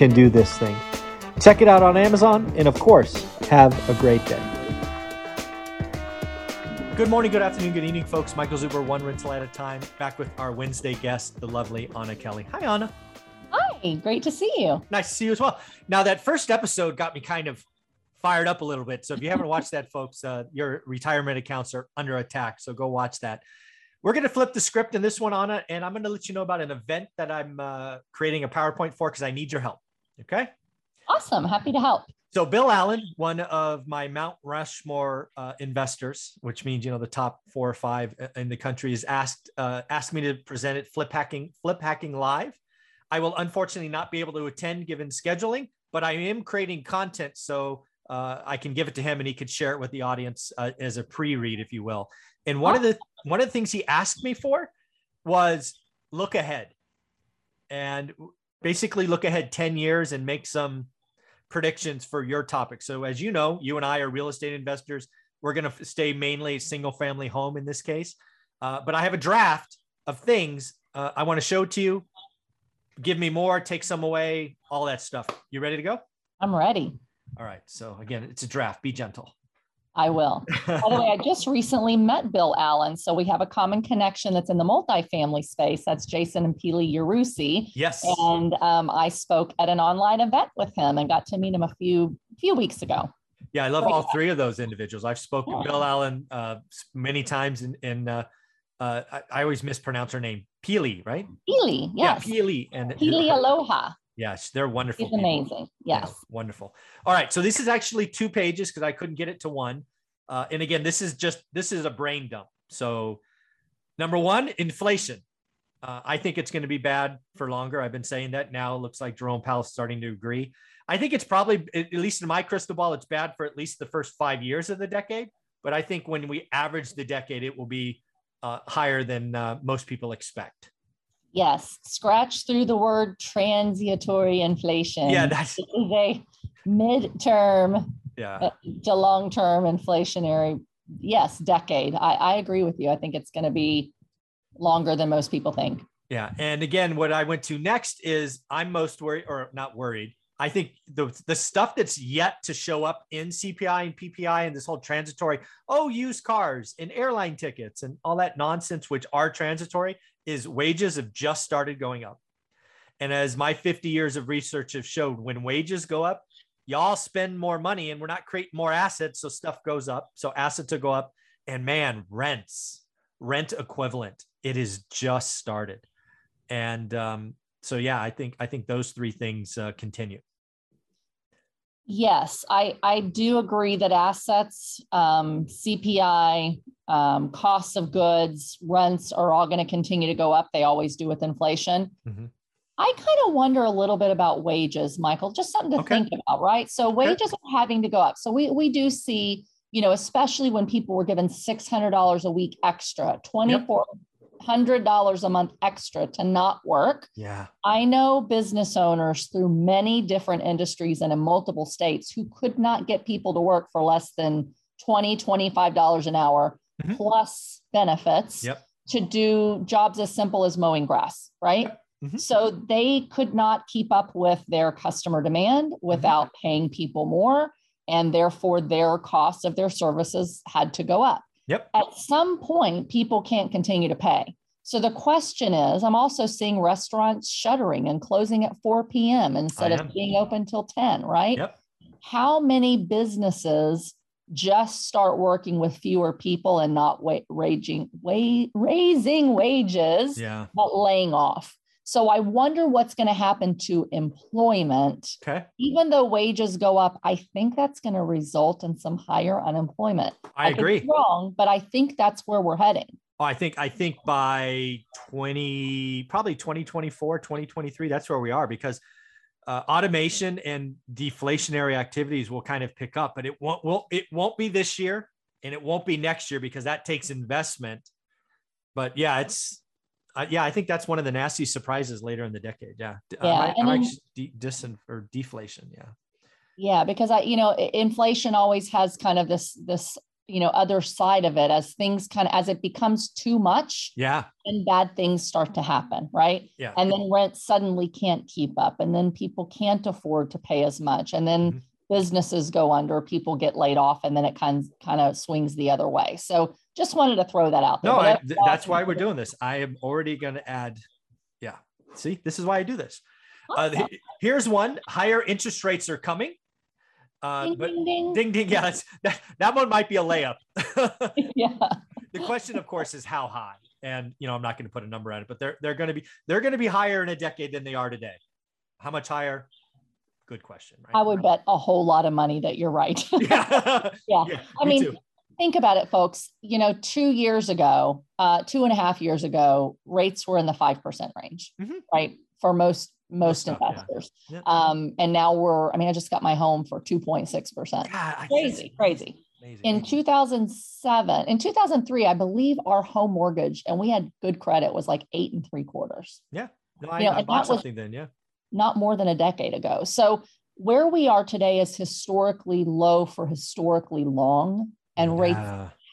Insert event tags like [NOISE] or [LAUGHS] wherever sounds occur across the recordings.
can do this thing. Check it out on Amazon, and of course, have a great day. Good morning, good afternoon, good evening, folks. Michael Zuber, one rental at a time, back with our Wednesday guest, the lovely Anna Kelly. Hi, Anna. Hi, great to see you. Nice to see you as well. Now, that first episode got me kind of fired up a little bit. So if you haven't watched that, [LAUGHS] folks, uh, your retirement accounts are under attack. So go watch that. We're going to flip the script in this one, Anna, and I'm going to let you know about an event that I'm uh, creating a PowerPoint for because I need your help. Okay. Awesome. Happy to help. So Bill Allen, one of my Mount Rushmore uh, investors, which means you know the top four or five in the country, has asked uh, asked me to present it flip hacking flip hacking live. I will unfortunately not be able to attend given scheduling, but I am creating content so uh, I can give it to him and he could share it with the audience uh, as a pre-read, if you will. And one of the one of the things he asked me for was look ahead and basically look ahead 10 years and make some predictions for your topic. So as you know, you and I are real estate investors. We're going to stay mainly single family home in this case. Uh, but I have a draft of things uh, I want to show to you. Give me more, take some away, all that stuff. You ready to go? I'm ready. All right. So again, it's a draft. Be gentle. I will. By the way, I just [LAUGHS] recently met Bill Allen. So we have a common connection that's in the multifamily space. That's Jason and Pili Yarusi. Yes. And um, I spoke at an online event with him and got to meet him a few few weeks ago. Yeah, I love all three of those individuals. I've spoken yeah. Bill Allen uh, many times, and in, in uh, uh, I, I, always mispronounce her name, Pili, right? Pili, yes. Yeah, Pili and Pili Aloha. Yes, they're wonderful. It's amazing. Yes. Yeah, wonderful. All right. So this is actually two pages because I couldn't get it to one. Uh, and again, this is just this is a brain dump. So number one, inflation. Uh, I think it's going to be bad for longer. I've been saying that now. It looks like Jerome Powell is starting to agree. I think it's probably, at least in my crystal ball, it's bad for at least the first five years of the decade. But I think when we average the decade, it will be uh, higher than uh, most people expect. Yes, scratch through the word transitory inflation. Yeah, that's this is a midterm yeah. Uh, to long-term inflationary. Yes, decade. I, I agree with you. I think it's going to be longer than most people think. Yeah, and again, what I went to next is I'm most worried, or not worried. I think the the stuff that's yet to show up in CPI and PPI and this whole transitory, oh, used cars and airline tickets and all that nonsense, which are transitory, is wages have just started going up. And as my 50 years of research have showed, when wages go up, y'all spend more money and we're not creating more assets. So stuff goes up. So assets will go up. And man, rents, rent equivalent, it is just started. And um, so, yeah, I think I think those three things uh, continue. Yes, I, I do agree that assets, um, CPI, um, costs of goods, rents are all going to continue to go up. They always do with inflation. Mm-hmm. I kind of wonder a little bit about wages, Michael, just something to okay. think about, right? So wages are having to go up. So we, we do see, you know, especially when people were given $600 a week extra, 24, yep hundred dollars a month extra to not work. Yeah. I know business owners through many different industries and in multiple states who could not get people to work for less than 20 $25 an hour mm-hmm. plus benefits yep. to do jobs as simple as mowing grass, right? Yep. Mm-hmm. So they could not keep up with their customer demand without mm-hmm. paying people more. And therefore, their cost of their services had to go up. Yep. At some point, people can't continue to pay. So the question is I'm also seeing restaurants shuttering and closing at 4 p.m. instead of being open till 10, right? Yep. How many businesses just start working with fewer people and not wa- raging, wa- raising wages, yeah. but laying off? So I wonder what's going to happen to employment. Okay. Even though wages go up, I think that's going to result in some higher unemployment. I, I agree. wrong, but I think that's where we're heading. Oh, I think I think by 20 probably 2024, 2023 that's where we are because uh, automation and deflationary activities will kind of pick up, but it won't. Will it won't be this year, and it won't be next year because that takes investment. But yeah, it's uh, yeah, I think that's one of the nasty surprises later in the decade. Yeah, uh, yeah, uh, I, de- dis- or deflation. Yeah, yeah, because I, you know, inflation always has kind of this this you know other side of it as things kind of as it becomes too much yeah and bad things start to happen right yeah and then rent suddenly can't keep up and then people can't afford to pay as much and then mm-hmm. Businesses go under people get laid off and then it kind of kind of swings the other way so just wanted to throw that out there no I, that's why we're doing this i am already going to add yeah see this is why i do this uh, here's one higher interest rates are coming uh, ding, but ding, ding. ding, ding. Yeah, that, that one might be a layup. [LAUGHS] [LAUGHS] yeah. The question, of course, is how high. And you know, I'm not going to put a number on it, but they're they're going to be they're going to be higher in a decade than they are today. How much higher? Good question. Right? I would bet a whole lot of money that you're right. [LAUGHS] yeah. yeah. yeah. I me mean, too. think about it, folks. You know, two years ago, uh, two and a half years ago, rates were in the five percent range, mm-hmm. right? For most most investors. Yeah. Um, and now we're, I mean, I just got my home for 2.6%. crazy, crazy. Amazing. In 2007, in 2003, I believe our home mortgage, and we had good credit, was like eight and three quarters. Yeah. No, I, you know, I bought something then. Yeah. Not more than a decade ago. So where we are today is historically low for historically long, and rates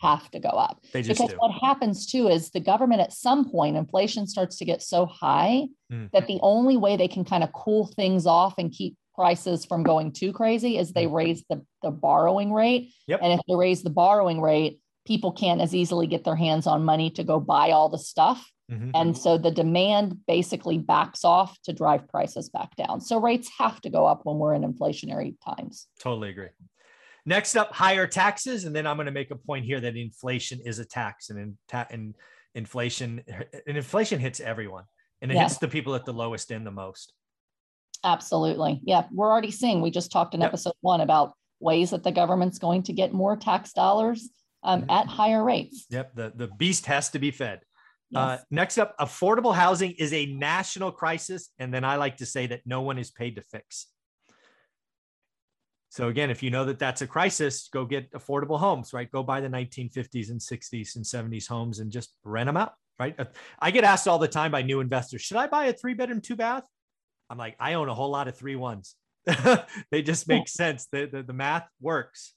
have to go up. because do. what happens too is the government at some point, inflation starts to get so high mm. that the only way they can kind of cool things off and keep prices from going too crazy is they mm. raise the, the borrowing rate. Yep. And if they raise the borrowing rate, people can't as easily get their hands on money to go buy all the stuff. Mm-hmm. And so the demand basically backs off to drive prices back down. So rates have to go up when we're in inflationary times. Totally agree. Next up, higher taxes, and then I'm going to make a point here that inflation is a tax, and in ta- and inflation and inflation hits everyone, and it hits the people at the lowest end the most. Absolutely, yeah. We're already seeing. We just talked in yep. episode one about ways that the government's going to get more tax dollars um, mm-hmm. at higher rates. Yep, the the beast has to be fed. Yes. Uh, next up, affordable housing is a national crisis, and then I like to say that no one is paid to fix. So again, if you know that that's a crisis, go get affordable homes, right? Go buy the 1950s and 60s and 70s homes and just rent them out, right? Uh, I get asked all the time by new investors, should I buy a three bedroom, two bath? I'm like, I own a whole lot of three ones. [LAUGHS] they just make sense. The, the, the math works.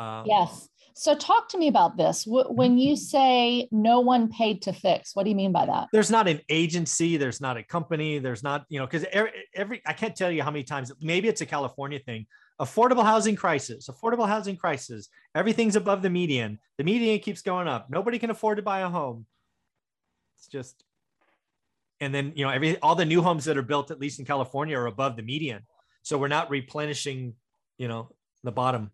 Um, yes. So talk to me about this. When you [CLEARS THROAT] say no one paid to fix, what do you mean by that? There's not an agency. There's not a company. There's not, you know, because every, every, I can't tell you how many times, maybe it's a California thing, affordable housing crisis, affordable housing crisis. Everything's above the median. The median keeps going up. Nobody can afford to buy a home. It's just, and then you know every all the new homes that are built, at least in California, are above the median. So we're not replenishing, you know, the bottom.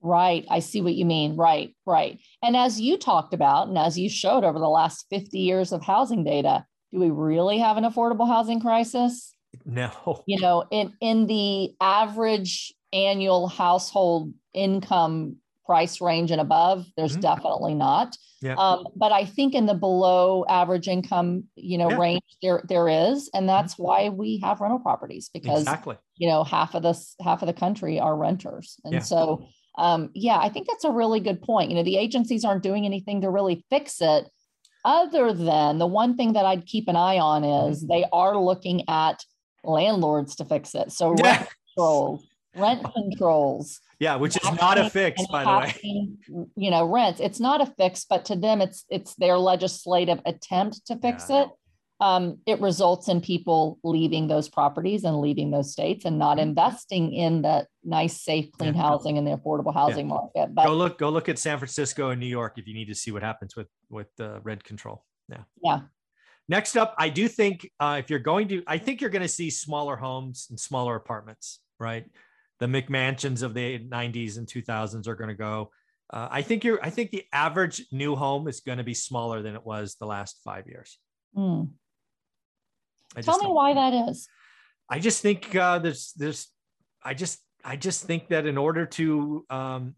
Right. I see what you mean. Right. Right. And as you talked about, and as you showed over the last 50 years of housing data, do we really have an affordable housing crisis? No. You know, in in the average annual household income price range and above, there's mm-hmm. definitely not. Yeah. Um, but I think in the below average income, you know, yeah. range there there is, and that's mm-hmm. why we have rental properties because exactly. you know half of this half of the country are renters, and yeah. so um, yeah, I think that's a really good point. You know, the agencies aren't doing anything to really fix it, other than the one thing that I'd keep an eye on is mm-hmm. they are looking at landlords to fix it. So rent controls rent controls. Yeah, which is not a fix, by the way. You know, rents. It's not a fix, but to them, it's it's their legislative attempt to fix yeah. it. Um, it results in people leaving those properties and leaving those states and not mm-hmm. investing in that nice, safe, clean yeah. housing in the affordable housing yeah. market. But go look, go look at San Francisco and New York if you need to see what happens with with the rent control. Yeah. Yeah. Next up, I do think uh, if you're going to, I think you're going to see smaller homes and smaller apartments, right? the McMansions of the 90s and 2000s are going to go. Uh, I think you're. I think the average new home is going to be smaller than it was the last five years. Mm. Tell me why that is. I just think uh, there's there's. I just I just think that in order to um,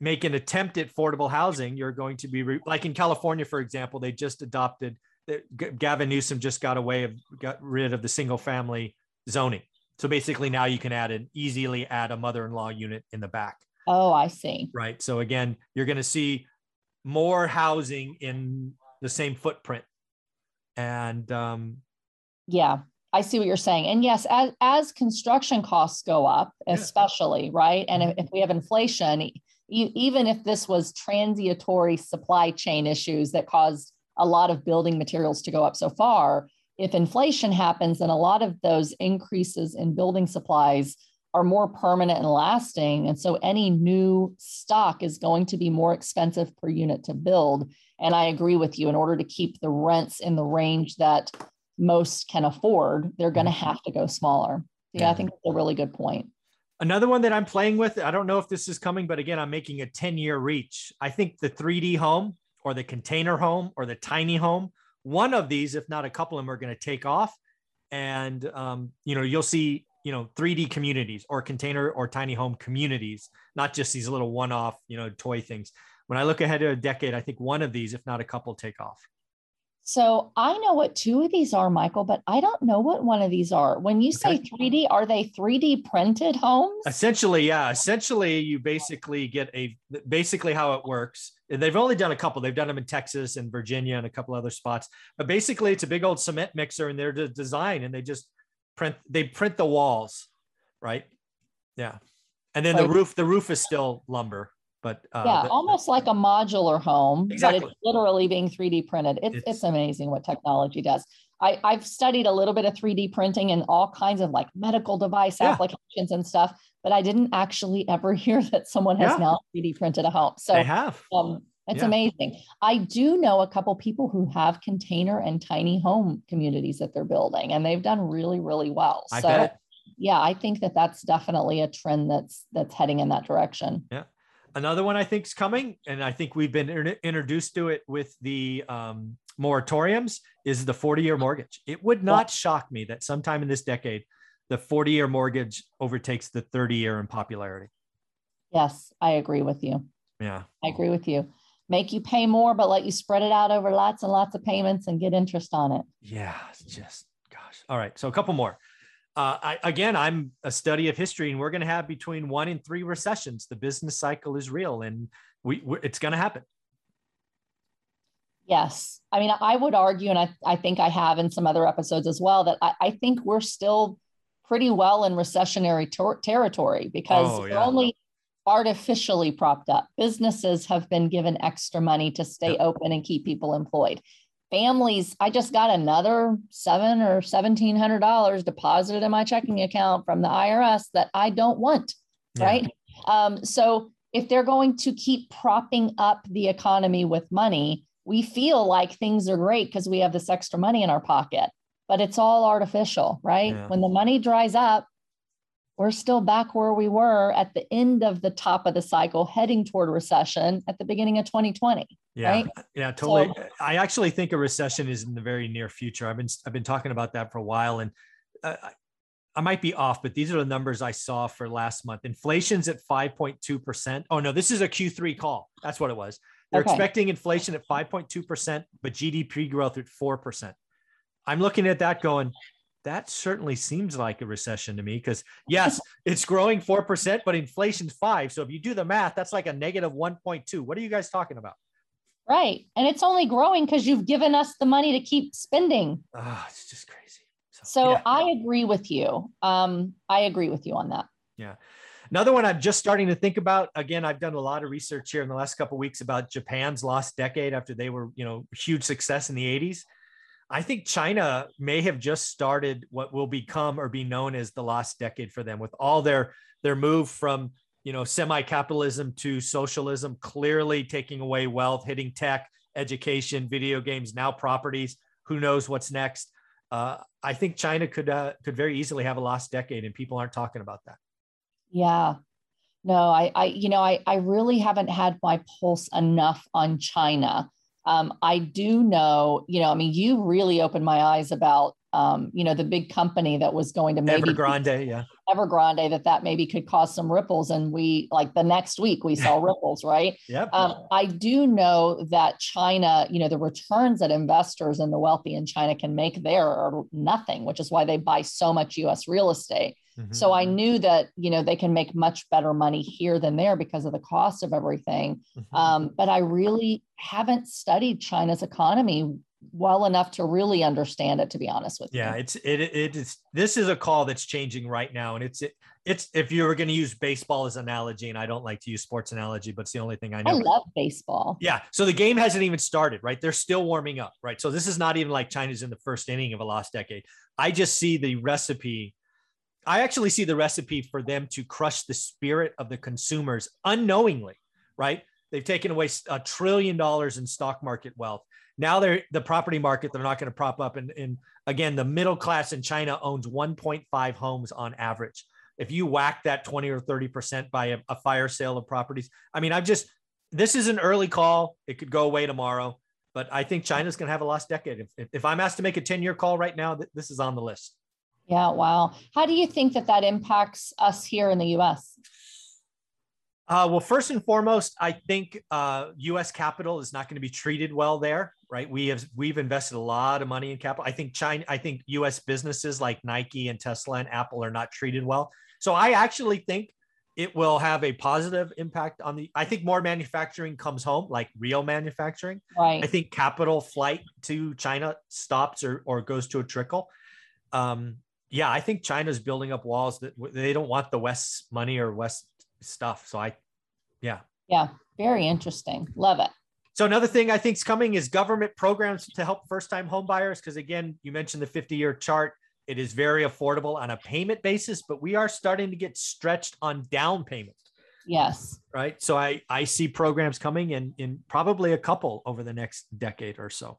make an attempt at affordable housing, you're going to be re- like in California, for example, they just adopted. Gavin Newsom just got away of got rid of the single family zoning So basically, now you can add an easily add a mother-in-law unit in the back. Oh, I see. Right. So again, you're going to see more housing in the same footprint, and um, yeah, I see what you're saying. And yes, as as construction costs go up, especially yeah. right, and if, mm-hmm. if we have inflation, you, even if this was transitory supply chain issues that caused a lot of building materials to go up so far, if inflation happens, then a lot of those increases in building supplies are more permanent and lasting. And so any new stock is going to be more expensive per unit to build. And I agree with you, in order to keep the rents in the range that most can afford, they're going to mm-hmm. have to go smaller. Yeah, yeah, I think that's a really good point. Another one that I'm playing with, I don't know if this is coming, but again, I'm making a 10 year reach. I think the 3D home or the container home or the tiny home, one of these, if not a couple of them, are going to take off. And, um, you know, you'll see, you know, 3D communities or container or tiny home communities, not just these little one off, you know, toy things. When I look ahead to a decade, I think one of these, if not a couple, take off. So I know what two of these are, Michael, but I don't know what one of these are. When you say 3D, are they 3D printed homes? Essentially, yeah. Essentially, you basically get a basically how it works. They've only done a couple. They've done them in Texas and Virginia and a couple other spots. But basically, it's a big old cement mixer, and they're the design, and they just print. They print the walls, right? Yeah, and then the roof. The roof is still lumber. But uh, yeah, the, almost the, like a modular home, exactly. but it's literally being 3D printed. It's, it's, it's amazing what technology does. I, I've studied a little bit of 3D printing and all kinds of like medical device yeah. applications and stuff, but I didn't actually ever [LAUGHS] hear that someone has yeah. now 3D printed a home. So they have. Um, it's yeah. amazing. I do know a couple people who have container and tiny home communities that they're building, and they've done really, really well. I so, bet. yeah, I think that that's definitely a trend that's that's heading in that direction. Yeah. Another one I think is coming, and I think we've been in- introduced to it with the um, moratoriums, is the 40 year mortgage. It would not shock me that sometime in this decade, the 40 year mortgage overtakes the 30 year in popularity. Yes, I agree with you. Yeah. I agree with you. Make you pay more, but let you spread it out over lots and lots of payments and get interest on it. Yeah, just gosh. All right. So a couple more uh, I, again, I'm a study of history, and we're going to have between one and three recessions. The business cycle is real, and we it's going to happen. Yes, I mean, I would argue, and I, I think I have in some other episodes as well, that I, I think we're still pretty well in recessionary ter- territory because oh, yeah. we're only artificially propped up. Businesses have been given extra money to stay open and keep people employed families i just got another seven or seventeen hundred dollars deposited in my checking account from the irs that i don't want yeah. right um, so if they're going to keep propping up the economy with money we feel like things are great because we have this extra money in our pocket but it's all artificial right yeah. when the money dries up we're still back where we were at the end of the top of the cycle, heading toward recession at the beginning of 2020. Yeah, right? yeah, totally. So, I actually think a recession is in the very near future. I've been I've been talking about that for a while, and uh, I might be off, but these are the numbers I saw for last month. Inflation's at 5.2 percent. Oh no, this is a Q3 call. That's what it was. They're okay. expecting inflation at 5.2 percent, but GDP growth at four percent. I'm looking at that going, that certainly seems like a recession to me because [LAUGHS] yes, it's growing 4%, but inflation's five. So if you do the math, that's like a negative 1.2. What are you guys talking about? Right. And it's only growing because you've given us the money to keep spending. Oh, it's just crazy. So, so yeah. I agree with you. Um, I agree with you on that. Yeah. Another one I'm just starting to think about. Again, I've done a lot of research here in the last couple weeks about Japan's lost decade after they were, you know, huge success in the 80s. I think China may have just started what will become or be known as the lost decade for them with all their their move from you know semi-capitalism to socialism clearly taking away wealth hitting tech education video games now properties. Who knows what's next? Uh, i think china could uh, could very easily have a lost decade and people aren't talking about that. Yeah. No i i you know i i really haven't had my pulse enough on china um, I do know, you know, I mean, you really opened my eyes about, um, you know, the big company that was going to maybe Evergrande, yeah, Evergrande, that that maybe could cause some ripples, and we like the next week we saw [LAUGHS] ripples, right? Yep. Um, I do know that China, you know, the returns that investors and the wealthy in China can make there are nothing, which is why they buy so much U.S. real estate. Mm-hmm. So I knew that, you know, they can make much better money here than there because of the cost of everything. Mm-hmm. Um, but I really haven't studied China's economy well enough to really understand it to be honest with yeah, you. Yeah, it's it it is this is a call that's changing right now and it's it, it's if you were going to use baseball as analogy and I don't like to use sports analogy but it's the only thing I know. I love baseball. Yeah, so the game hasn't even started, right? They're still warming up, right? So this is not even like China's in the first inning of a lost decade. I just see the recipe I actually see the recipe for them to crush the spirit of the consumers unknowingly, right? They've taken away a trillion dollars in stock market wealth. Now they're the property market, they're not going to prop up. And, and again, the middle class in China owns 1.5 homes on average. If you whack that 20 or 30% by a, a fire sale of properties, I mean, I've just, this is an early call. It could go away tomorrow, but I think China's going to have a lost decade. If, if I'm asked to make a 10 year call right now, this is on the list. Yeah, wow. How do you think that that impacts us here in the US? Uh, well, first and foremost, I think uh, U.S. capital is not going to be treated well there, right? We have we've invested a lot of money in capital. I think China, I think U.S. businesses like Nike and Tesla and Apple are not treated well. So I actually think it will have a positive impact on the. I think more manufacturing comes home, like real manufacturing. Right. I think capital flight to China stops or or goes to a trickle. Um, yeah, I think China's building up walls that they don't want the West's money or West stuff. So I, yeah. Yeah, very interesting. Love it. So another thing I think is coming is government programs to help first-time home buyers. Because again, you mentioned the 50-year chart. It is very affordable on a payment basis, but we are starting to get stretched on down payment. Yes. Right. So I I see programs coming in in probably a couple over the next decade or so.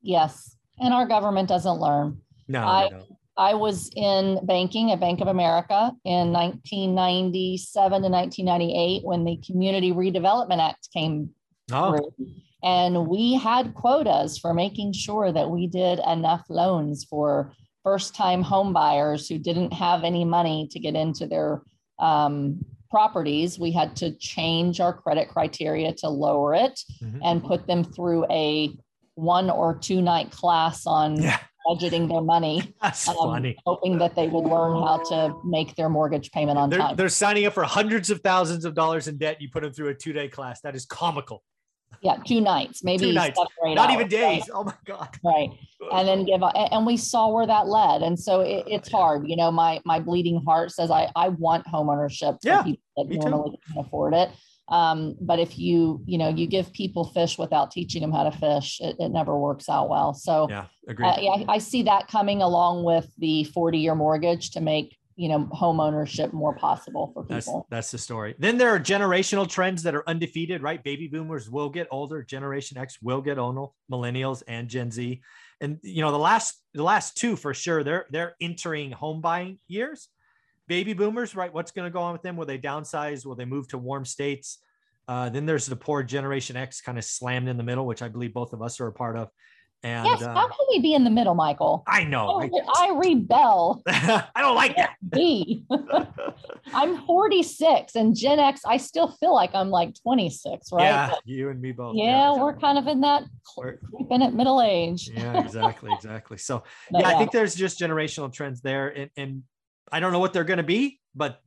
Yes. And our government doesn't learn. No, I, I was in banking at Bank of America in 1997 to 1998 when the Community Redevelopment Act came oh. through. And we had quotas for making sure that we did enough loans for first time home buyers who didn't have any money to get into their um, properties. We had to change our credit criteria to lower it mm-hmm. and put them through a one or two night class on yeah budgeting their money. [LAUGHS] That's um, funny. Hoping that they would learn how to make their mortgage payment on they're, time. They're signing up for hundreds of thousands of dollars in debt. You put them through a two day class. That is comical. Yeah, two nights, maybe two nights. not hours, even days. Right? Oh my god! Right, and then give, and we saw where that led, and so it, it's hard. You know, my my bleeding heart says I I want home ownership for yeah, people that normally can afford it. Um, but if you, you know, you give people fish without teaching them how to fish, it, it never works out well. So yeah, agreed. Uh, yeah, I see that coming along with the 40 year mortgage to make, you know, home ownership more possible for people. That's, that's the story. Then there are generational trends that are undefeated, right? Baby boomers will get older. Generation X will get older, millennials and Gen Z. And, you know, the last, the last two for sure, they're, they're entering home buying years baby boomers, right? What's going to go on with them? Will they downsize? Will they move to warm states? Uh, then there's the poor Generation X kind of slammed in the middle, which I believe both of us are a part of. And yes, uh, how can we be in the middle, Michael? I know. I, I rebel. [LAUGHS] I don't like that. Be. [LAUGHS] I'm 46 and Gen X, I still feel like I'm like 26, right? Yeah, but, you and me both. Yeah, yeah we're kind of in that creeping at middle age. yeah, exactly, exactly. So [LAUGHS] yeah, yeah, I think there's just generational trends there. And, and I don't know what they're going to be, but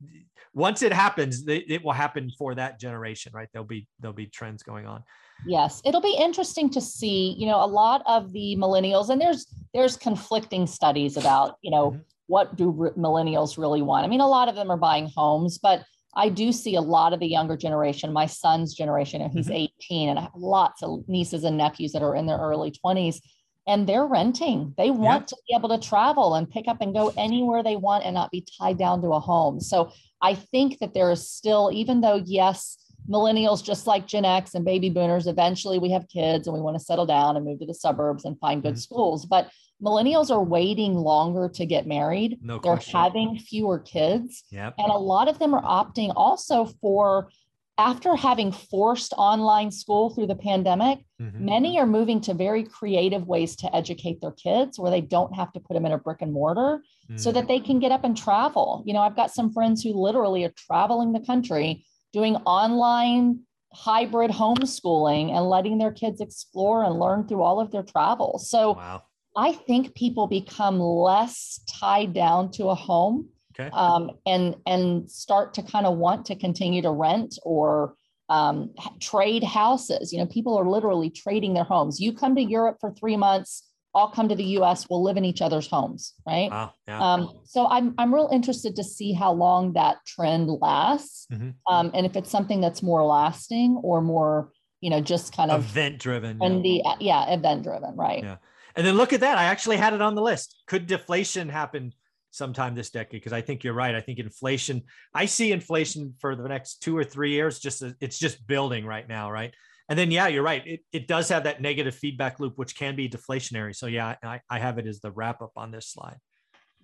once it happens, it will happen for that generation, right? There'll be there'll be trends going on. Yes, it'll be interesting to see. You know, a lot of the millennials, and there's there's conflicting studies about you know mm-hmm. what do re- millennials really want. I mean, a lot of them are buying homes, but I do see a lot of the younger generation, my son's generation, and he's mm-hmm. 18, and I have lots of nieces and nephews that are in their early 20s and they're renting. They want to be able to travel and pick up and go anywhere they want and not be tied down to a home. So I think that there is still, even though, yes, millennials, just like Gen X and baby boomers, eventually we have kids and we want to settle down and move to the suburbs and find good mm-hmm. schools. But millennials are waiting longer to get married. No They're question. having fewer kids. Yep. And a lot of them are opting also for after having forced online school through the pandemic, mm-hmm. many are moving to very creative ways to educate their kids where they don't have to put them in a brick and mortar mm-hmm. so that mm. they can get up and travel. You know, I've got some friends who literally are traveling the country doing online hybrid homeschooling and letting their kids explore and learn through all of their travels. So wow. I think people become less tied down to a home Okay. Um, and and start to kind of want to continue to rent or um, trade houses. You know, people are literally trading their homes. You come to Europe for three months, I'll come to the U.S. We'll live in each other's homes, right? Wow, yeah. um, so I'm I'm real interested to see how long that trend lasts, mm-hmm. um, and if it's something that's more lasting or more, you know, just kind of event driven. And the yeah, event driven, right? Yeah. And then look at that. I actually had it on the list. Could deflation happen sometime this decade? Because I think you're right. I think inflation, I see inflation for the next two or three years, just it's just building right now, right? And then, yeah, you're right. It, it does have that negative feedback loop, which can be deflationary. So, yeah, I, I have it as the wrap up on this slide.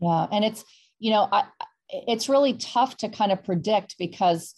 Yeah. And it's, you know, I, it's really tough to kind of predict because,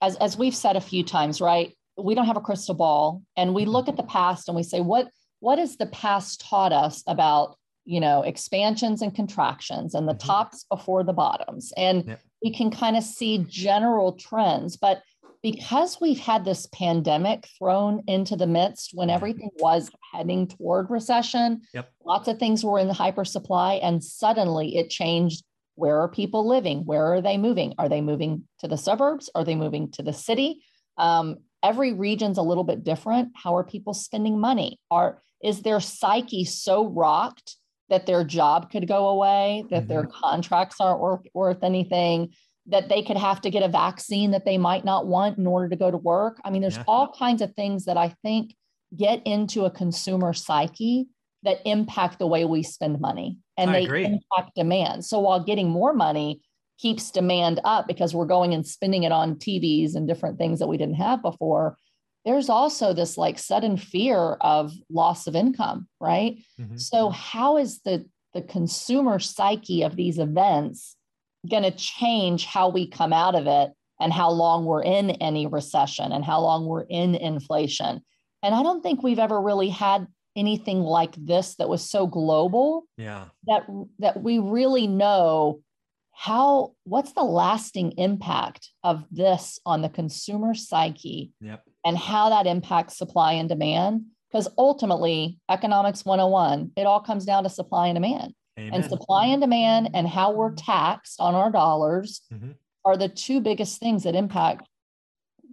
as, as we've said a few times, right? We don't have a crystal ball and we mm-hmm. look at the past and we say, what, what has the past taught us about you know expansions and contractions and the mm-hmm. tops before the bottoms and yep. we can kind of see general trends but because we've had this pandemic thrown into the midst when mm-hmm. everything was heading toward recession yep. lots of things were in the hyper supply and suddenly it changed where are people living where are they moving are they moving to the suburbs are they moving to the city um, every region's a little bit different how are people spending money are is their psyche so rocked that their job could go away, that mm-hmm. their contracts aren't worth, worth anything, that they could have to get a vaccine that they might not want in order to go to work. I mean, there's yeah. all kinds of things that I think get into a consumer psyche that impact the way we spend money and I they agree. impact demand. So while getting more money keeps demand up because we're going and spending it on TVs and different things that we didn't have before, there's also this like sudden fear of loss of income, right? Mm-hmm. So how is the the consumer psyche of these events going to change how we come out of it and how long we're in any recession and how long we're in inflation? And I don't think we've ever really had anything like this that was so global. Yeah. That that we really know how what's the lasting impact of this on the consumer psyche yep and how that impacts supply and demand. Because ultimately, economics 101, it all comes down to supply and demand. Amen. And supply and demand and how we're taxed on our dollars mm-hmm. are the two biggest things that impact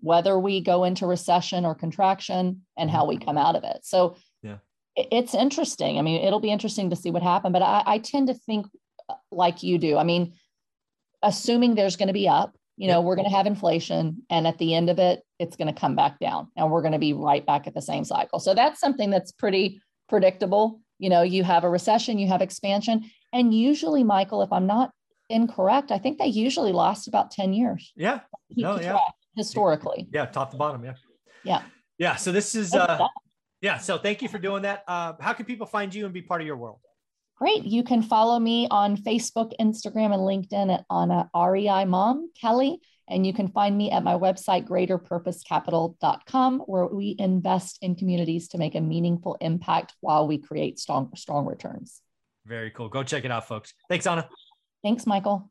whether we go into recession or contraction and how we mm-hmm. come out of it. So yeah. it's interesting. I mean, it'll be interesting to see what happens, but I, I tend to think uh, like you do. I mean, assuming there's going to be up, you know, we're going to have inflation and at the end of it, it's going to come back down and we're going to be right back at the same cycle. So that's something that's pretty predictable. You know, you have a recession, you have expansion. And usually, Michael, if I'm not incorrect, I think they usually last about 10 years. Yeah. No, yeah. Historically. Yeah. Top to bottom. Yeah. Yeah. Yeah. So this is, uh, yeah. So thank you for doing that. Uh, how can people find you and be part of your world? Great. You can follow me on Facebook, Instagram, and LinkedIn at Anna uh, REI Mom Kelly. And you can find me at my website, greaterpurposecapital.com, where we invest in communities to make a meaningful impact while we create strong, strong returns. Very cool. Go check it out, folks. Thanks, Anna. Thanks, Michael.